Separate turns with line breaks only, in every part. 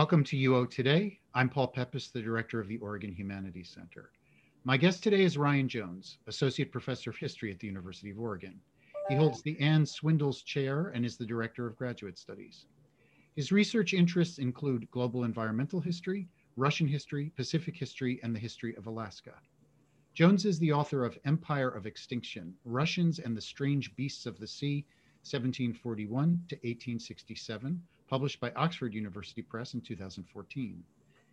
Welcome to UO Today. I'm Paul Peppis, the director of the Oregon Humanities Center. My guest today is Ryan Jones, Associate Professor of History at the University of Oregon. He holds the Anne Swindells Chair and is the Director of Graduate Studies. His research interests include global environmental history, Russian history, Pacific history, and the history of Alaska. Jones is the author of Empire of Extinction Russians and the Strange Beasts of the Sea, 1741 to 1867, published by Oxford University Press in 2014.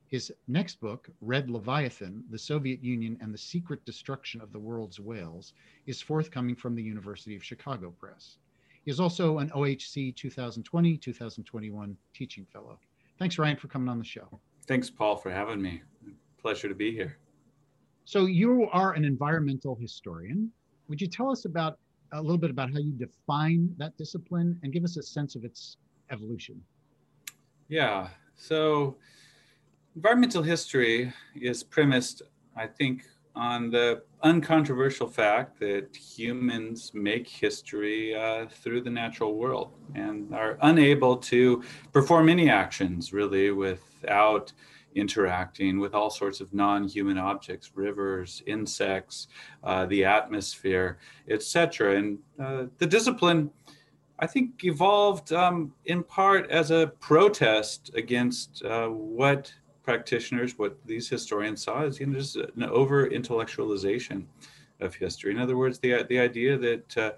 His next book, Red Leviathan The Soviet Union and the Secret Destruction of the World's Whales, is forthcoming from the University of Chicago Press. He is also an OHC 2020 2021 teaching fellow. Thanks, Ryan, for coming on the show.
Thanks, Paul, for having me. Pleasure to be here.
So, you are an environmental historian. Would you tell us about a little bit about how you define that discipline and give us a sense of its evolution?
Yeah. So, environmental history is premised, I think, on the uncontroversial fact that humans make history uh, through the natural world and are unable to perform any actions really without interacting with all sorts of non-human objects rivers insects uh, the atmosphere etc and uh, the discipline I think evolved um, in part as a protest against uh, what practitioners, what these historians saw as you know, just an over intellectualization of history. In other words, the, the idea that uh,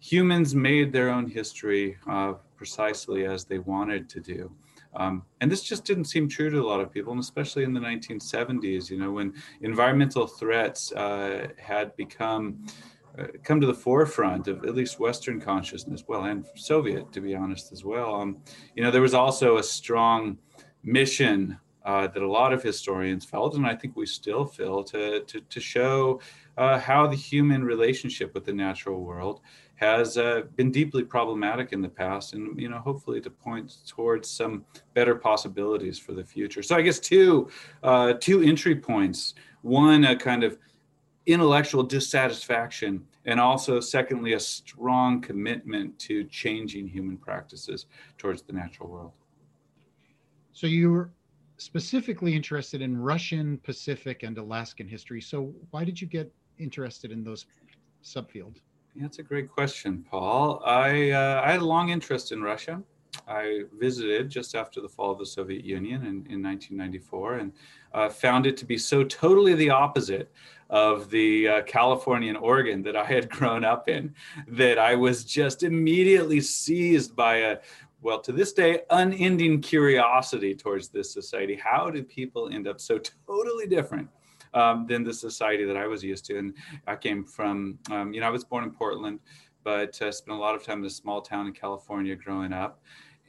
humans made their own history uh, precisely as they wanted to do. Um, and this just didn't seem true to a lot of people, and especially in the 1970s, you know, when environmental threats uh, had become come to the forefront of at least Western consciousness, well, and Soviet, to be honest, as well. Um, you know, there was also a strong mission uh, that a lot of historians felt, and I think we still feel, to to, to show uh, how the human relationship with the natural world has uh, been deeply problematic in the past, and you know, hopefully, to point towards some better possibilities for the future. So, I guess two uh, two entry points. One, a kind of intellectual dissatisfaction and also secondly a strong commitment to changing human practices towards the natural world.
So you were specifically interested in russian pacific and alaskan history. So why did you get interested in those subfields?
That's a great question paul. I uh, i had a long interest in russia. I visited just after the fall of the Soviet Union in, in 1994 and uh, found it to be so totally the opposite of the uh, California and Oregon that I had grown up in that I was just immediately seized by a, well, to this day, unending curiosity towards this society. How did people end up so totally different? Um, than the society that I was used to. And I came from, um, you know, I was born in Portland, but uh, spent a lot of time in a small town in California growing up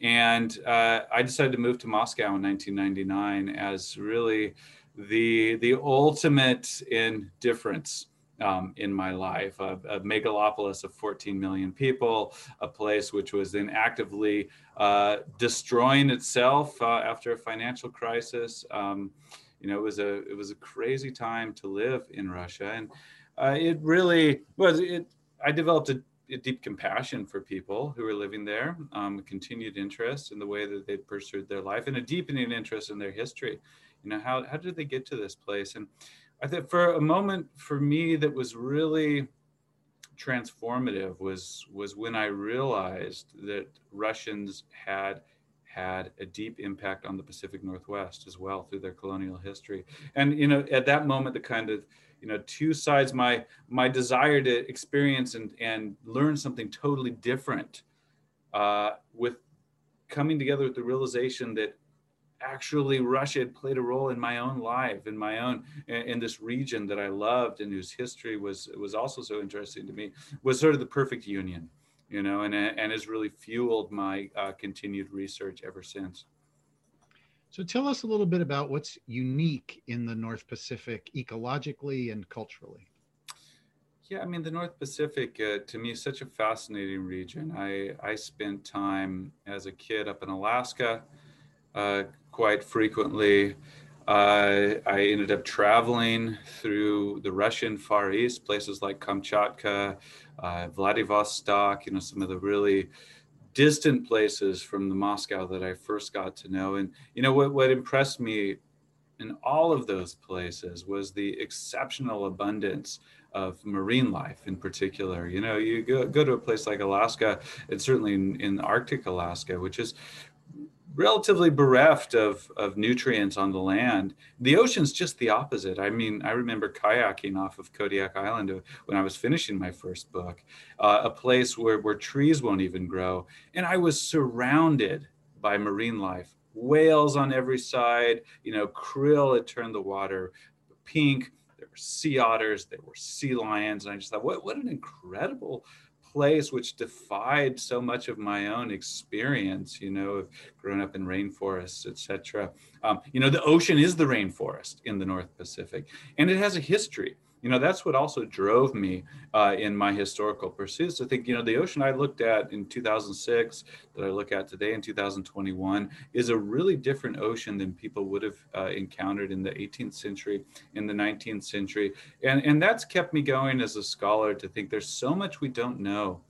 and uh, I decided to move to Moscow in 1999 as really the the ultimate indifference um, in my life. A, a, megalopolis of 14 million people, a place which was then actively uh, destroying itself uh, after a financial crisis. Um, you know, it was a it was a crazy time to live in Russia, and uh, it really was. It I developed a a deep compassion for people who were living there, um, a continued interest in the way that they'd pursued their life, and a deepening interest in their history. You know, how how did they get to this place? And I think for a moment, for me, that was really transformative was was when I realized that Russians had had a deep impact on the Pacific Northwest as well through their colonial history. And you know, at that moment, the kind of you know two sides my my desire to experience and and learn something totally different uh, with coming together with the realization that actually Russia had played a role in my own life, in my own, in, this region that I loved and whose history was was also so interesting to me, was sort of the perfect union, you know, and and has really fueled my uh, continued research ever since.
So tell us a little bit about what's unique in the North Pacific ecologically and culturally.
Yeah, I mean, the North Pacific uh, to me is such a fascinating region. I, I spent time as a kid up in Alaska uh, quite frequently. Uh, I ended up traveling through the Russian Far East, places like Kamchatka, uh, Vladivostok, you know, some of the really distant places from the Moscow that I first got to know. And you know what what impressed me in all of those places was the exceptional abundance of marine life in particular. You know, you go, go to a place like Alaska, and certainly in, in Arctic Alaska, which is relatively bereft of, of nutrients on the land. The ocean's just the opposite. I mean, I remember kayaking off of Kodiak Island when I was finishing my first book, uh, a place where, where trees won't even grow. And I was surrounded by marine life, whales on every side, you know, krill had turned the water pink. There were sea otters, there were sea lions. And I just thought, what, what an incredible place which defied so much of my own experience you know of growing up in rainforests etc um, you know the ocean is the rainforest in the north pacific and it has a history you know that's what also drove me uh, in my historical pursuits. I think you know the ocean i looked at in 2006 that i look at today in 2021 is a really different ocean than people would have uh, encountered in the 18th century in the 19th century. And and that's kept me going as a scholar to think there's so much we don't know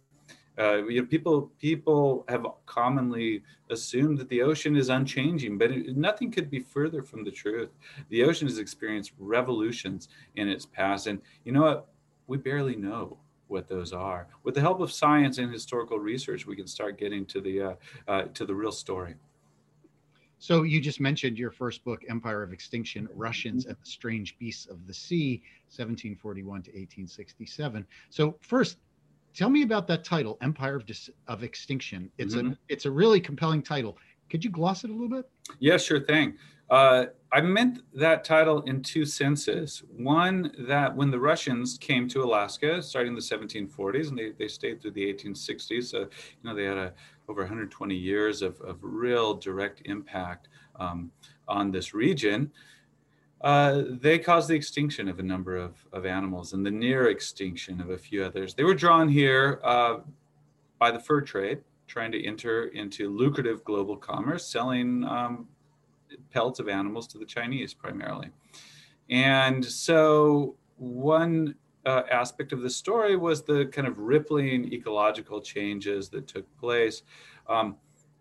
uh, you know, people people have commonly assumed that the ocean is unchanging, but it, nothing could be further from the truth. The ocean has experienced revolutions in its past, and you know what? We barely know what those are. With the help of science and historical research, we can start getting to the uh, uh, to the real story.
So you just mentioned your first book, Empire of Extinction: Russians and the Strange Beasts of the Sea, 1741 to 1867. So first, tell me about that title, Empire of, Dis- of Extinction. It's mm-hmm. a it's a really compelling title. Could you gloss it a little bit?
Yeah, sure thing. Uh, I meant that title in two senses. One, that when the Russians came to Alaska, starting in the 1740s, and they, they stayed through the 1860s, so you know they had a, over 120 years of, of real direct impact um, on this region. Uh, they caused the extinction of a number of, of animals and the near extinction of a few others. They were drawn here uh, by the fur trade, trying to enter into lucrative global commerce, selling um, pelts of animals to the Chinese primarily. And so, one uh, aspect of the story was the kind of rippling ecological changes that took place. Um,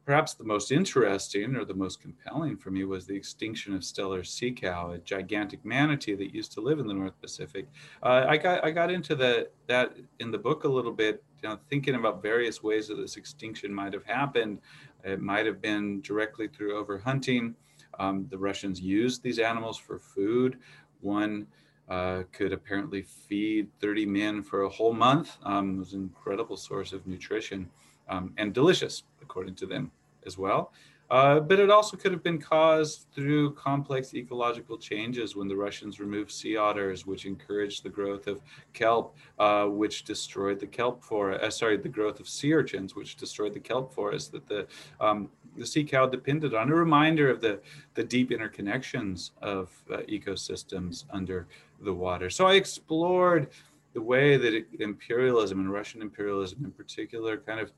perhaps the most interesting or the most compelling for me was the extinction of Steller sea cow, a gigantic manatee that used to live in the North Pacific. Uh, I got I got into the, that in the book a little bit, you know, thinking about various ways that this extinction might have happened. It might have been directly through overhunting. Um, the Russians used these animals for food. One uh, could apparently feed 30 men for a whole month. Um, it was an incredible source of nutrition um, and delicious, according to them as well. Uh, but it also could have been caused through complex ecological changes when the Russians removed sea otters, which encouraged the growth of kelp, uh, which destroyed the kelp forest. Uh, sorry, the growth of sea urchins, which destroyed the kelp forest that the um, the sea cow depended on. A reminder of the the deep interconnections of uh, ecosystems under the water. So I explored the way that imperialism and Russian imperialism in particular kind of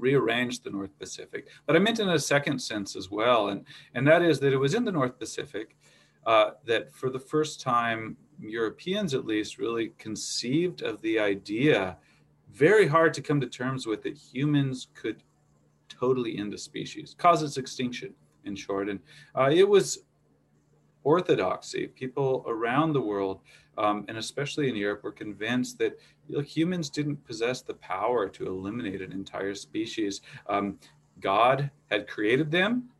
rearranged the North Pacific. But I meant in a second sense as well, and, and that is that it was in the North Pacific uh, that for the first time, Europeans at least really conceived of the idea, very hard to come to terms with, that humans could totally end a species, cause its extinction, in short. And uh, it was orthodoxy. People around the world, um, and especially in Europe, were convinced that know, humans didn't possess the power to eliminate an entire species. Um, God had created them,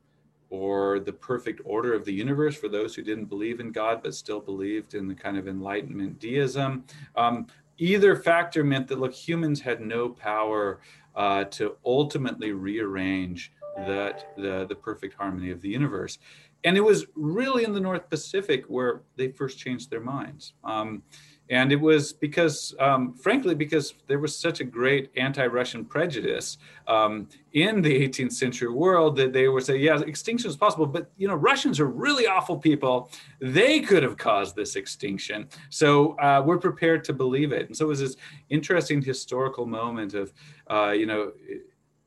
or the perfect order of the universe for those who didn't believe in God but still believed in the kind of Enlightenment deism. Um, either factor meant that, look, humans had no power uh, to ultimately rearrange that the, the perfect harmony of the universe and it was really in the North Pacific where they first changed their minds. Um, and it was because, um, frankly, because there was such a great anti-Russian prejudice um, in the 18th century world that they would say, "Yeah, extinction is possible," but you know, Russians are really awful people. They could have caused this extinction, so uh, we're prepared to believe it. And so it was this interesting historical moment of, uh, you know,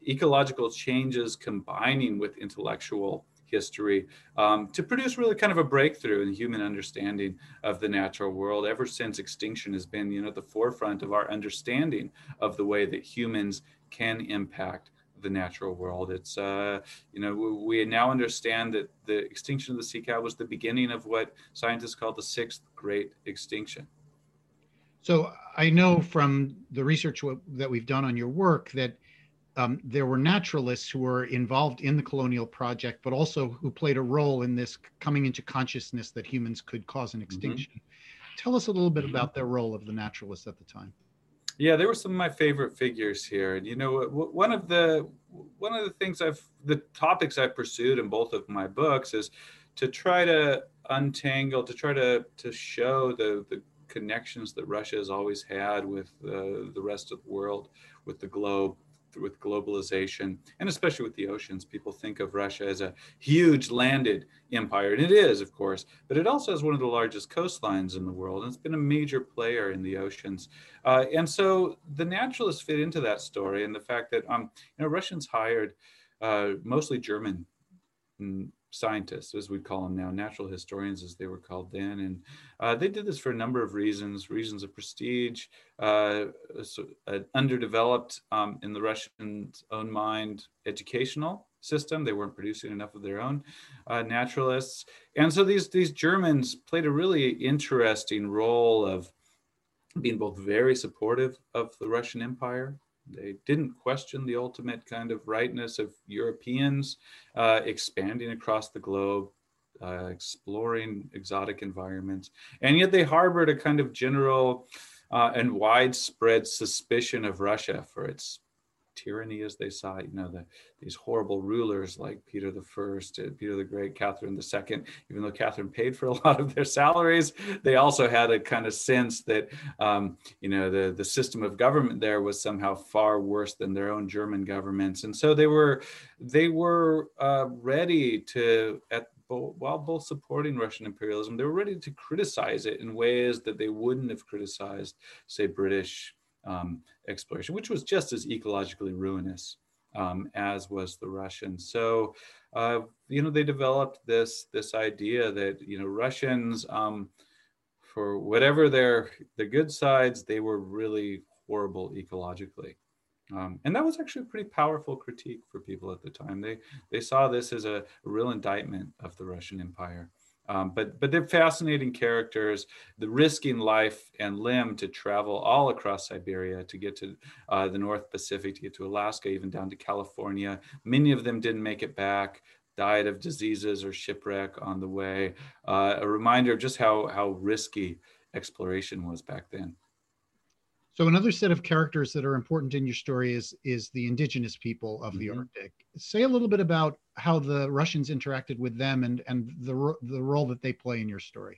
ecological changes combining with intellectual history um, to produce really kind of a breakthrough in human understanding of the natural world. Ever since extinction has been, you know, the forefront of our understanding of the way that humans can impact the natural world. It's, uh, you know, we now understand that the extinction of the sea cow was the beginning of what scientists call the sixth great extinction.
So I know from the research that we've done on your work that um, there were naturalists who were involved in the colonial project, but also who played a role in this coming into consciousness that humans could cause an mm-hmm. extinction. Mm-hmm. Tell us a little bit about their role of the naturalists at the time.
Yeah, they were some of my favorite figures here, and you know, one of the one of the things I've the topics I've pursued in both of my books is to try to untangle, to try to to show the the connections that Russia has always had with uh, the rest of the world, with the globe, with globalization, and especially with the oceans. People think of Russia as a huge landed empire, and it is, of course, but it also has one of the largest coastlines in the world, and it's been a major player in the oceans. Uh, and so the naturalists fit into that story, and the fact that um, you know Russians hired uh, mostly German mm, scientists, as we call them now, natural historians, as they were called then. And uh, they did this for a number of reasons reasons of prestige, uh, so, underdeveloped um, in the Russians' own mind educational system. They weren't producing enough of their own uh, naturalists. And so these, these Germans played a really interesting role of being both very supportive of the Russian Empire they didn't question the ultimate kind of rightness of Europeans uh, expanding across the globe, uh, exploring exotic environments, and yet they harbored a kind of general uh, and widespread suspicion of Russia for its tyranny as they saw it. You know, the, these horrible rulers like Peter the First, uh, Peter the Great, Catherine the Second. Even though Catherine paid for a lot of their salaries, they also had a kind of sense that um, you know the the system of government there was somehow far worse than their own German governments, and so they were they were uh, ready to at while both supporting Russian imperialism, they were ready to criticize it in ways that they wouldn't have criticized, say, British um, exploration, which was just as ecologically ruinous um, as was the Russian. So, uh, you know, they developed this this idea that you know Russians, um, for whatever their the good sides, they were really horrible ecologically. Um, and that was actually a pretty powerful critique for people at the time. They they saw this as a, a real indictment of the Russian Empire. Um, but but they're fascinating characters. The risking life and limb to travel all across Siberia to get to uh, the North Pacific, to get to Alaska, even down to California. Many of them didn't make it back. Died of diseases or shipwreck on the way. Uh, a reminder of just how how risky exploration was back then.
So another set of characters that are important in your story is is the indigenous people of mm-hmm. the Arctic. Say a little bit about how the Russians interacted with them and and the the role that they play in your story.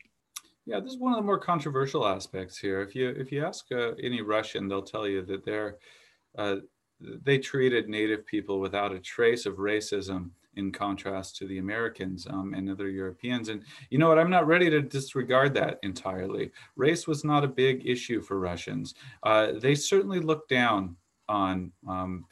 Yeah, this is one of the more controversial aspects here. If you if you ask uh, any Russian, they'll tell you that they're uh, they treated native people without a trace of racism in contrast to the Americans um, and other Europeans. And you know what? I'm not ready to disregard that entirely. Race was not a big issue for Russians. Uh, they certainly looked down on um,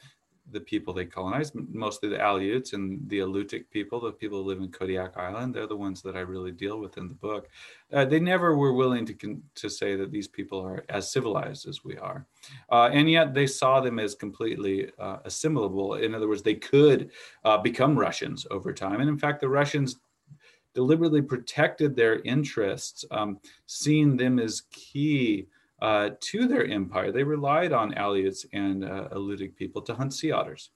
the people they colonized, mostly the Aleuts and the Alutiiq people, the people who live in Kodiak Island. They're the ones that I really deal with in the book. Uh, they never were willing to con- to say that these people are as civilized as we are, uh, and yet they saw them as completely uh, assimilable. In other words, they could uh, become Russians over time, and in fact, the Russians deliberately protected their interests, um, seeing them as key uh, to their empire, they relied on Aleuts and uh, Alutiiq people to hunt sea otters.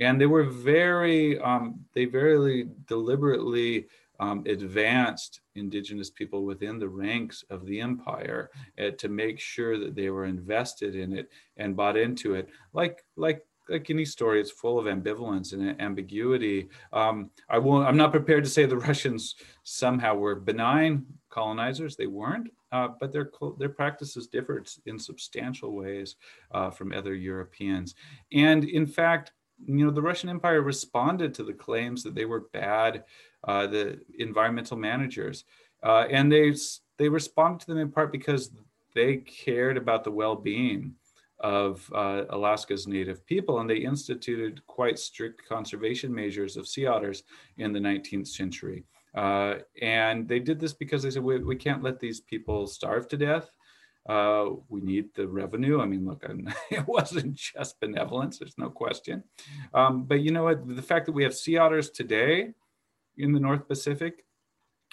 And they were very, um, they very deliberately um, advanced indigenous people within the ranks of the empire uh, to make sure that they were invested in it and bought into it. Like, like like any story, it's full of ambivalence and ambiguity. Um, I won't. I'm not prepared to say the Russians somehow were benign colonizers. They weren't, uh, but their their practices differed in substantial ways uh, from other Europeans. And in fact, you know, the Russian Empire responded to the claims that they were bad, uh, the environmental managers, uh, and they they responded to them in part because they cared about the well-being of uh, Alaska's native people, and they instituted quite strict conservation measures of sea otters in the 19th century. Uh, and they did this because they said, we, we can't let these people starve to death. Uh, we need the revenue. I mean, look, it wasn't just benevolence. There's no question. Um, but you know what? The fact that we have sea otters today in the North Pacific,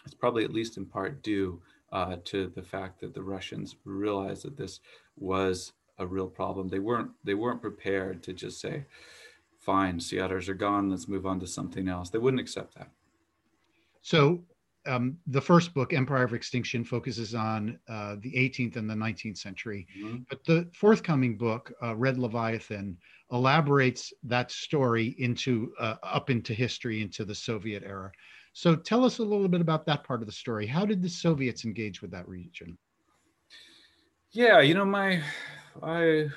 it's probably at least in part due uh, to the fact that the Russians realized that this was a real problem. They weren't they weren't prepared to just say, "Fine, sea otters are gone. Let's move on to something else." They wouldn't accept that.
So um, the first book, Empire of Extinction, focuses on uh, the 18th and the 19th century. Mm-hmm. But the forthcoming book, uh, Red Leviathan, elaborates that story into uh, up into history, into the Soviet era. So tell us a little bit about that part of the story. How did the Soviets engage with that region?
Yeah, you know, my I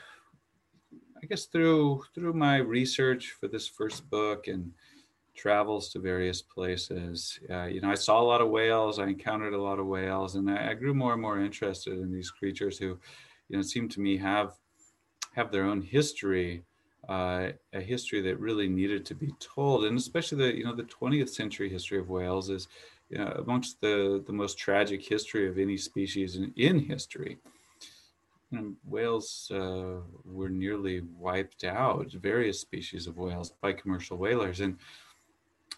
I guess through through my research for this first book and travels to various places. Uh, you know, I saw a lot of whales. I encountered a lot of whales, and I, I, grew more and more interested in these creatures who, you know, seem to me have have their own history, uh, a history that really needed to be told, and especially the you know the 20th century history of whales is, you know, amongst the the most tragic history of any species in, in history. Know, whales uh, were nearly wiped out, various species of whales by commercial whalers, and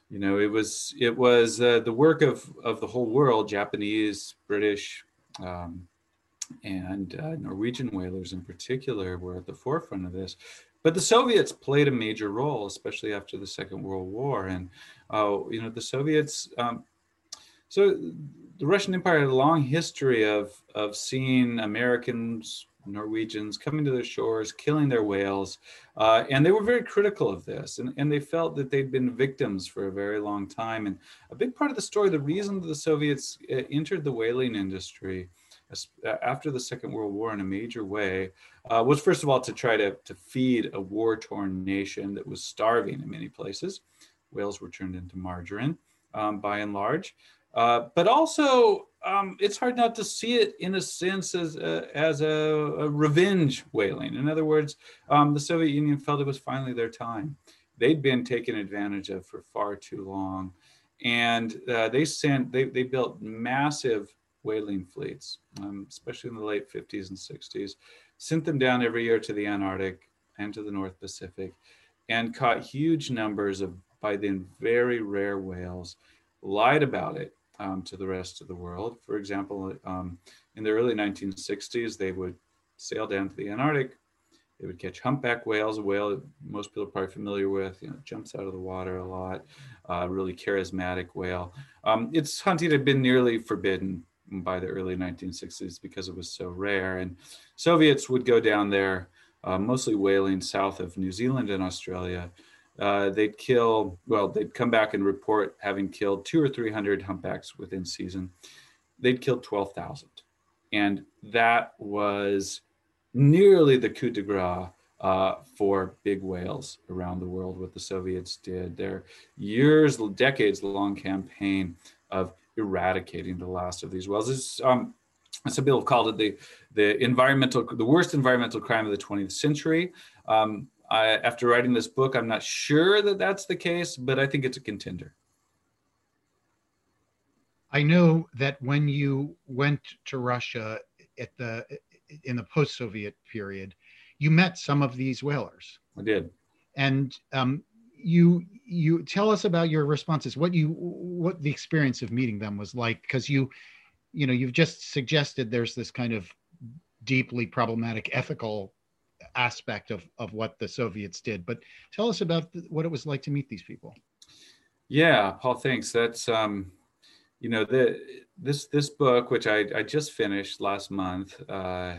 you know it was it was uh, the work of of the whole world japanese british um, and uh, norwegian whalers in particular were at the forefront of this. But the soviets played a major role especially after the second world war. And uh, you know the soviets um, so the russian empire had a long history of of seeing americans Norwegians coming to their shores, killing their whales. Uh, and they were very critical of this. And, and they felt that they'd been victims for a very long time. And a big part of the story, the reason that the Soviets uh, entered the whaling industry uh, after the Second World War in a major way uh, was, first of all, to try to, to feed a war torn nation that was starving in many places. Whales were turned into margarine um, by and large. Uh, but also, um, it's hard not to see it in a sense as a, as a, a revenge whaling. In other words, um, the Soviet Union felt it was finally their time. They'd been taken advantage of for far too long, and uh, they sent they they built massive whaling fleets, um, especially in the late 50s and 60s. Sent them down every year to the Antarctic and to the North Pacific, and caught huge numbers of by then very rare whales. Lied about it um, to the rest of the world. For example, um, in the early 1960s, they would sail down to the Antarctic. They would catch humpback whales, a whale most people are probably familiar with. You know, jumps out of the water a lot. Uh, really charismatic whale. Um, its hunting had been nearly forbidden by the early 1960s because it was so rare. And Soviets would go down there, uh, mostly whaling south of New Zealand and Australia, uh, they'd kill, well, they'd come back and report having killed two or 300 humpbacks within season. They'd killed 12,000. And that was nearly the coup de grace uh, for big whales around the world, what the Soviets did. Their years, decades long campaign of eradicating the last of these whales. It's, um, some people have called it the, the environmental, the worst environmental crime of the 20th century. Um, I, after writing this book, I'm not sure that that's the case, but I think it's a contender.
I know that when you went to Russia at the in the post-Soviet period, you met some of these whalers.
I did,
and um, you you tell us about your responses. What you what the experience of meeting them was like? Because you you know you've just suggested there's this kind of deeply problematic ethical aspect of, of what the Soviets did. But tell us about the, what it was like to meet these people.
Yeah, Paul, thanks. That's, um, you know, the, this, this book, which I, I just finished last month, uh,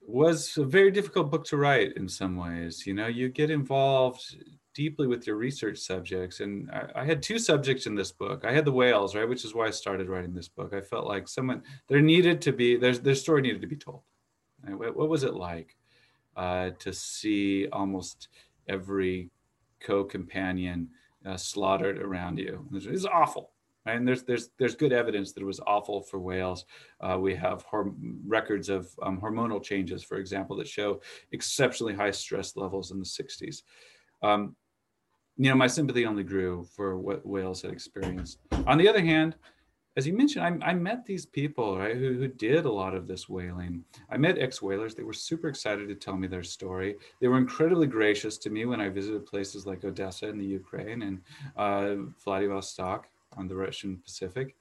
was a very difficult book to write in some ways. You know, you get involved deeply with your research subjects. And I, I, had two subjects in this book. I had the whales, right, which is why I started writing this book. I felt like someone there needed to be there's their story needed to be told. What, was it like? uh, to see almost every co-companion uh, slaughtered around you. It's awful. And there's there's there's good evidence that it was awful for whales. Uh, we have records of um, hormonal changes, for example, that show exceptionally high stress levels in the 60s. Um, you know, my sympathy only grew for what whales had experienced. On the other hand, as you mentioned, I, I met these people, right, who, who did a lot of this whaling. I met ex whalers. They were super excited to tell me their story. They were incredibly gracious to me when I visited places like Odessa in the Ukraine and uh, Vladivostok on the Russian Pacific.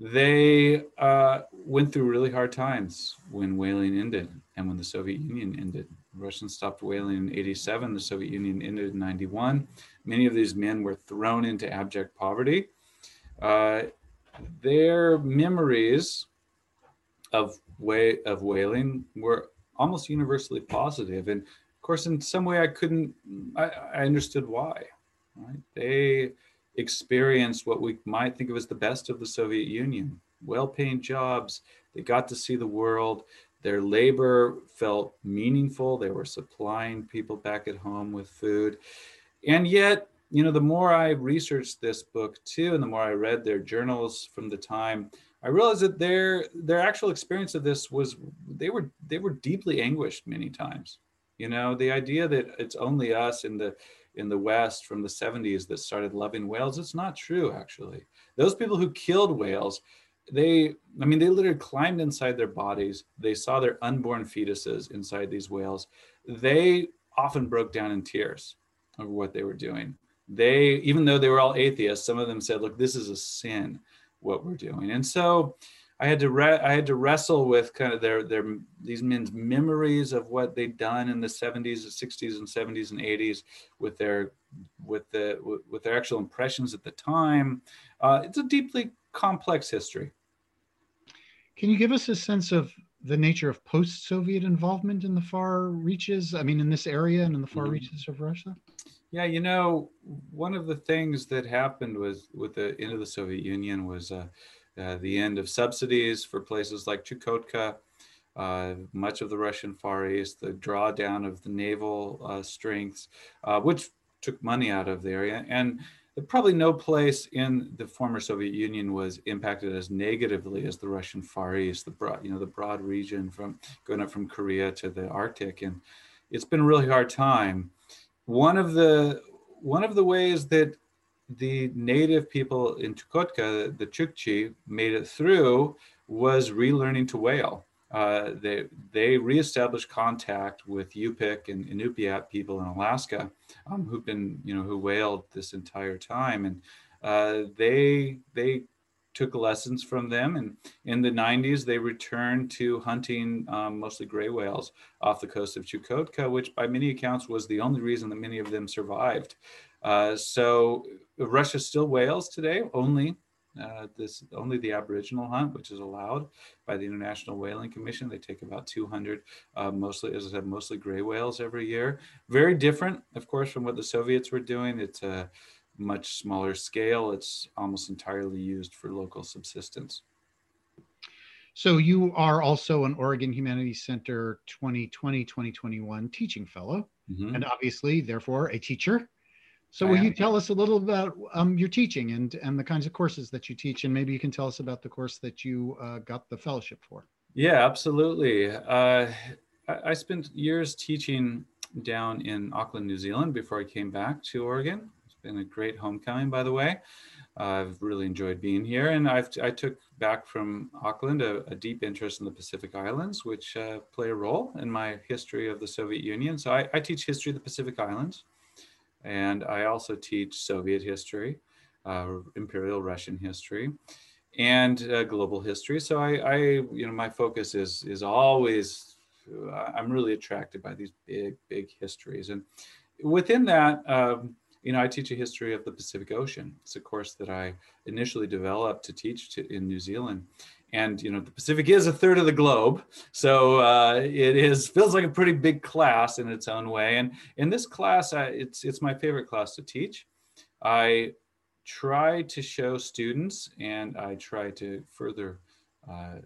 They uh, went through really hard times when whaling ended and when the Soviet Union ended. Russians stopped whaling in 87, the Soviet Union ended in 91. Many of these men were thrown into abject poverty. Uh, their memories of way of whaling were almost universally positive. And of course in some way i couldn't i, I understood why right? They experienced what we might think of as the best of the soviet union. Well-paying jobs. They got to see the world. Their labor felt meaningful. They were supplying people back at home with food. And yet you know, the more I researched this book too, and the more I read their journals from the time, I realized that their their actual experience of this was they were they were deeply anguished many times. You know, the idea that it's only us in the in the West from the 70s that started loving whales, it's not true actually. Those people who killed whales, they I mean they literally climbed inside their bodies. They saw their unborn fetuses inside these whales. They often broke down in tears over what they were doing they even though they were all atheists some of them said look this is a sin what we're doing. And so i had to re- i had to wrestle with kind of their their these men's memories of what they'd done in the 70s and 60s and 70s and 80s with their with the with their actual impressions at the time. Uh, it's a deeply complex history.
Can you give us a sense of the nature of post-soviet involvement in the far reaches? I mean in this area and in the far mm-hmm. reaches of russia
yeah, you know, one of the things that happened was with the end of the Soviet Union was uh, uh, the end of subsidies for places like Chukotka, uh, much of the Russian Far East, the drawdown of the naval uh, strengths, uh, which took money out of the area, and probably no place in the former Soviet Union was impacted as negatively as the Russian Far East, the broad, you know, the broad region from going up from Korea to the Arctic, and it's been a really hard time one of the one of the ways that the native people in Chukotka, the Chukchi, made it through was relearning to whale. Uh, they they reestablished contact with Yupik and Inupiat people in Alaska, um, who've been you know who whaled this entire time, and uh, they they took lessons from them. And in the 90s, they returned to hunting um, mostly gray whales off the coast of Chukotka, which by many accounts was the only reason that many of them survived. Uh, so Russia still whales today, only uh, this only the Aboriginal hunt, which is allowed by the International Whaling Commission. They take about 200, uh, mostly as I said, mostly gray whales every year. Very different, of course, from what the Soviets were doing. It's a uh, much smaller scale. It's almost entirely used for local subsistence.
So you are also an Oregon Humanities Center 2020-2021 teaching fellow, mm-hmm. and obviously, therefore, a teacher. So will you tell us a little about um, your teaching and and the kinds of courses that you teach, and maybe you can tell us about the course that you uh, got the fellowship for.
Yeah, absolutely. Uh, I, I spent years teaching down in Auckland, New Zealand, before I came back to Oregon been a great homecoming, by the way. Uh, I've really enjoyed being here, and I've I took back from Auckland a, a deep interest in the Pacific Islands, which uh, play a role in my history of the Soviet Union. So I, I, teach history of the Pacific Islands, and I also teach Soviet history, uh, Imperial Russian history, and uh, global history. So I, I, you know, my focus is is always I'm really attracted by these big big histories, and within that. Um, you know, I teach a history of the Pacific Ocean. It's a course that I initially developed to teach to, in New Zealand. And you know, the Pacific is a third of the globe, so uh, it is feels like a pretty big class in its own way. And in this class, I, it's it's my favorite class to teach. I try to show students, and I try to further uh,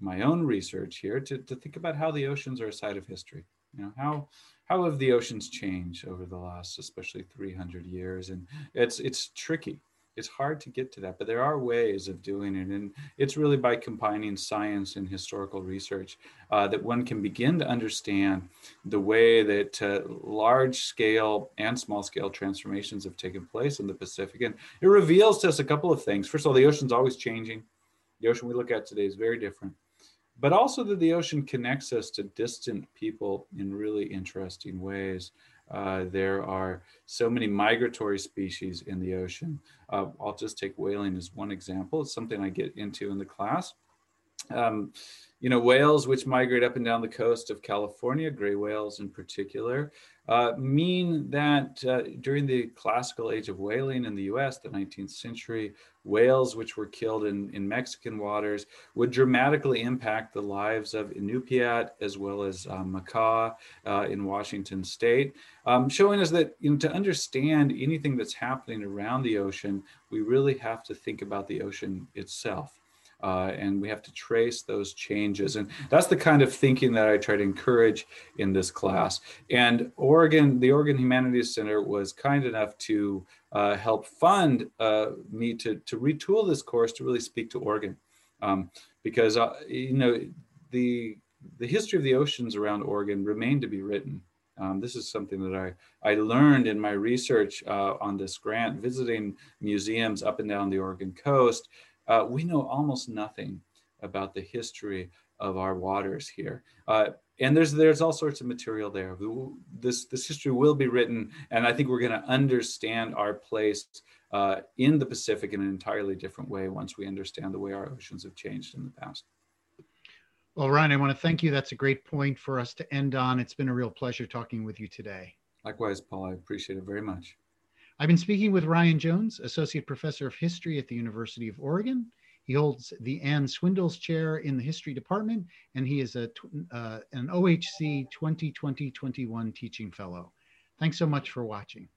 my own research here to, to think about how the oceans are a side of history. You know, how how have the oceans changed over the last especially 300 years and it's it's tricky it's hard to get to that, but there are ways of doing it. And it's really by combining science and historical research uh, that one can begin to understand the way that uh, large scale and small scale transformations have taken place in the Pacific. And it reveals to us a couple of things. First of all, the ocean's always changing. The ocean we look at today is very different. But also that the ocean connects us to distant people in really interesting ways. Uh, there are so many migratory species in the ocean. Uh, I'll just take whaling as one example. It's something I get into in the class. Um, you know, whales which migrate up and down the coast of California, gray whales in particular, uh, mean that uh, during the classical age of whaling in the US, the 19th century, whales which were killed in, in Mexican waters would dramatically impact the lives of Inupiat as well as uh, Makah uh, in Washington state, um, showing us that you know, to understand anything that's happening around the ocean, we really have to think about the ocean itself. Uh, and we have to trace those changes. And that's the kind of thinking that I try to encourage in this class. And Oregon, the Oregon Humanities Center was kind enough to uh, help fund uh, me to, to retool this course to really speak to Oregon. Um, because, uh, you know, the, the history of the oceans around Oregon remain to be written. Um, this is something that I, I learned in my research uh, on this grant, visiting museums up and down the Oregon coast, uh, we know almost nothing about the history of our waters here. Uh, and there's there's all sorts of material there. This this history will be written, and I think we're going to understand our place uh, in the Pacific in an entirely different way once we understand the way our oceans have changed in the past.
Well, Ryan, I want to thank you. That's a great point for us to end on. It's been a real pleasure talking with you today.
Likewise, Paul. I appreciate it very much.
I've been speaking with Ryan Jones, Associate Professor of History at the University of Oregon. He holds the Ann Swindells Chair in the History Department, and he is a, uh, an OHC 2020-21 Teaching Fellow. Thanks so much for watching.